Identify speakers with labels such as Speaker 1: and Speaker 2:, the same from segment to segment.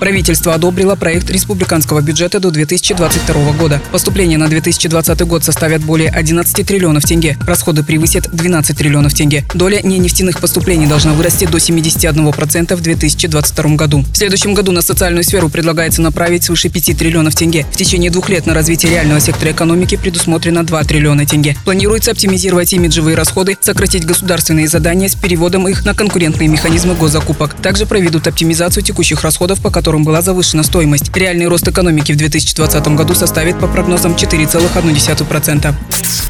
Speaker 1: Правительство одобрило проект республиканского бюджета до 2022 года. Поступления на 2020 год составят более 11 триллионов тенге. Расходы превысят 12 триллионов тенге. Доля ненефтяных поступлений должна вырасти до 71% в 2022 году. В следующем году на социальную сферу предлагается направить свыше 5 триллионов тенге. В течение двух лет на развитие реального сектора экономики предусмотрено 2 триллиона тенге. Планируется оптимизировать имиджевые расходы, сократить государственные задания с переводом их на конкурентные механизмы госзакупок. Также проведут оптимизацию текущих расходов, по которым которым была завышена стоимость. Реальный рост экономики в 2020 году составит по прогнозам 4,1%.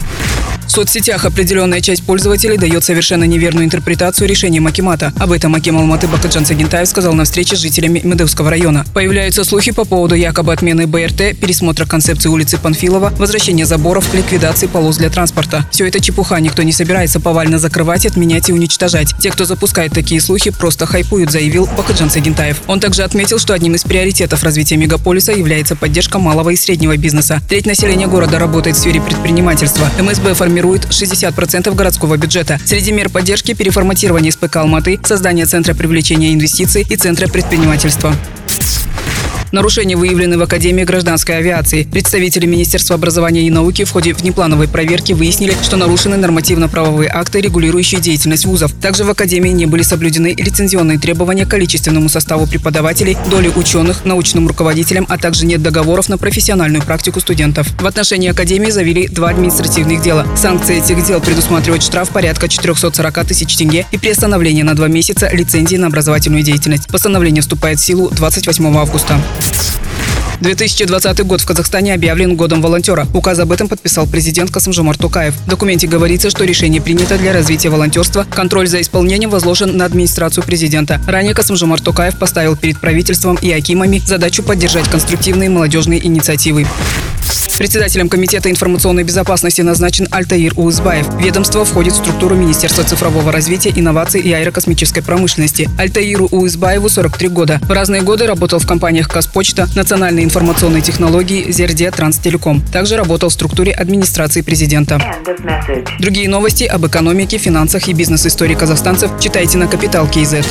Speaker 1: В соцсетях определенная часть пользователей дает совершенно неверную интерпретацию решения Макимата. Об этом Аким Алматы Бакаджан Сагентаев сказал на встрече с жителями Медевского района. Появляются слухи по поводу якобы отмены БРТ, пересмотра концепции улицы Панфилова, возвращения заборов, ликвидации полос для транспорта. Все это чепуха, никто не собирается повально закрывать, отменять и уничтожать. Те, кто запускает такие слухи, просто хайпуют, заявил Бакаджан Сагентаев. Он также отметил, что одним из приоритетов развития мегаполиса является поддержка малого и среднего бизнеса. Треть населения города работает в сфере предпринимательства. МСБ формирует формирует 60% городского бюджета. Среди мер поддержки переформатирование СПК Алматы, создание Центра привлечения инвестиций и Центра предпринимательства. Нарушения выявлены в Академии гражданской авиации. Представители Министерства образования и науки в ходе внеплановой проверки выяснили, что нарушены нормативно-правовые акты, регулирующие деятельность вузов. Также в Академии не были соблюдены лицензионные требования к количественному составу преподавателей, доли ученых, научным руководителям, а также нет договоров на профессиональную практику студентов. В отношении Академии завели два административных дела. Санкции этих дел предусматривают штраф порядка 440 тысяч тенге и приостановление на два месяца лицензии на образовательную деятельность. Постановление вступает в силу 28 августа. 2020 год в Казахстане объявлен годом волонтера. Указ об этом подписал президент Касымжомар Тукаев. В документе говорится, что решение принято для развития волонтерства. Контроль за исполнением возложен на администрацию президента. Ранее Касымжомар Тукаев поставил перед правительством и Акимами задачу поддержать конструктивные молодежные инициативы. Председателем Комитета информационной безопасности назначен Альтаир Уызбаев. Ведомство входит в структуру Министерства цифрового развития, инноваций и аэрокосмической промышленности. Альтаиру Уызбаеву 43 года. В разные годы работал в компаниях Казпочта, Национальные информационные технологии, Зерде, Транстелеком. Также работал в структуре администрации президента. Другие новости об экономике, финансах и бизнес-истории казахстанцев читайте на Капитал Киезет.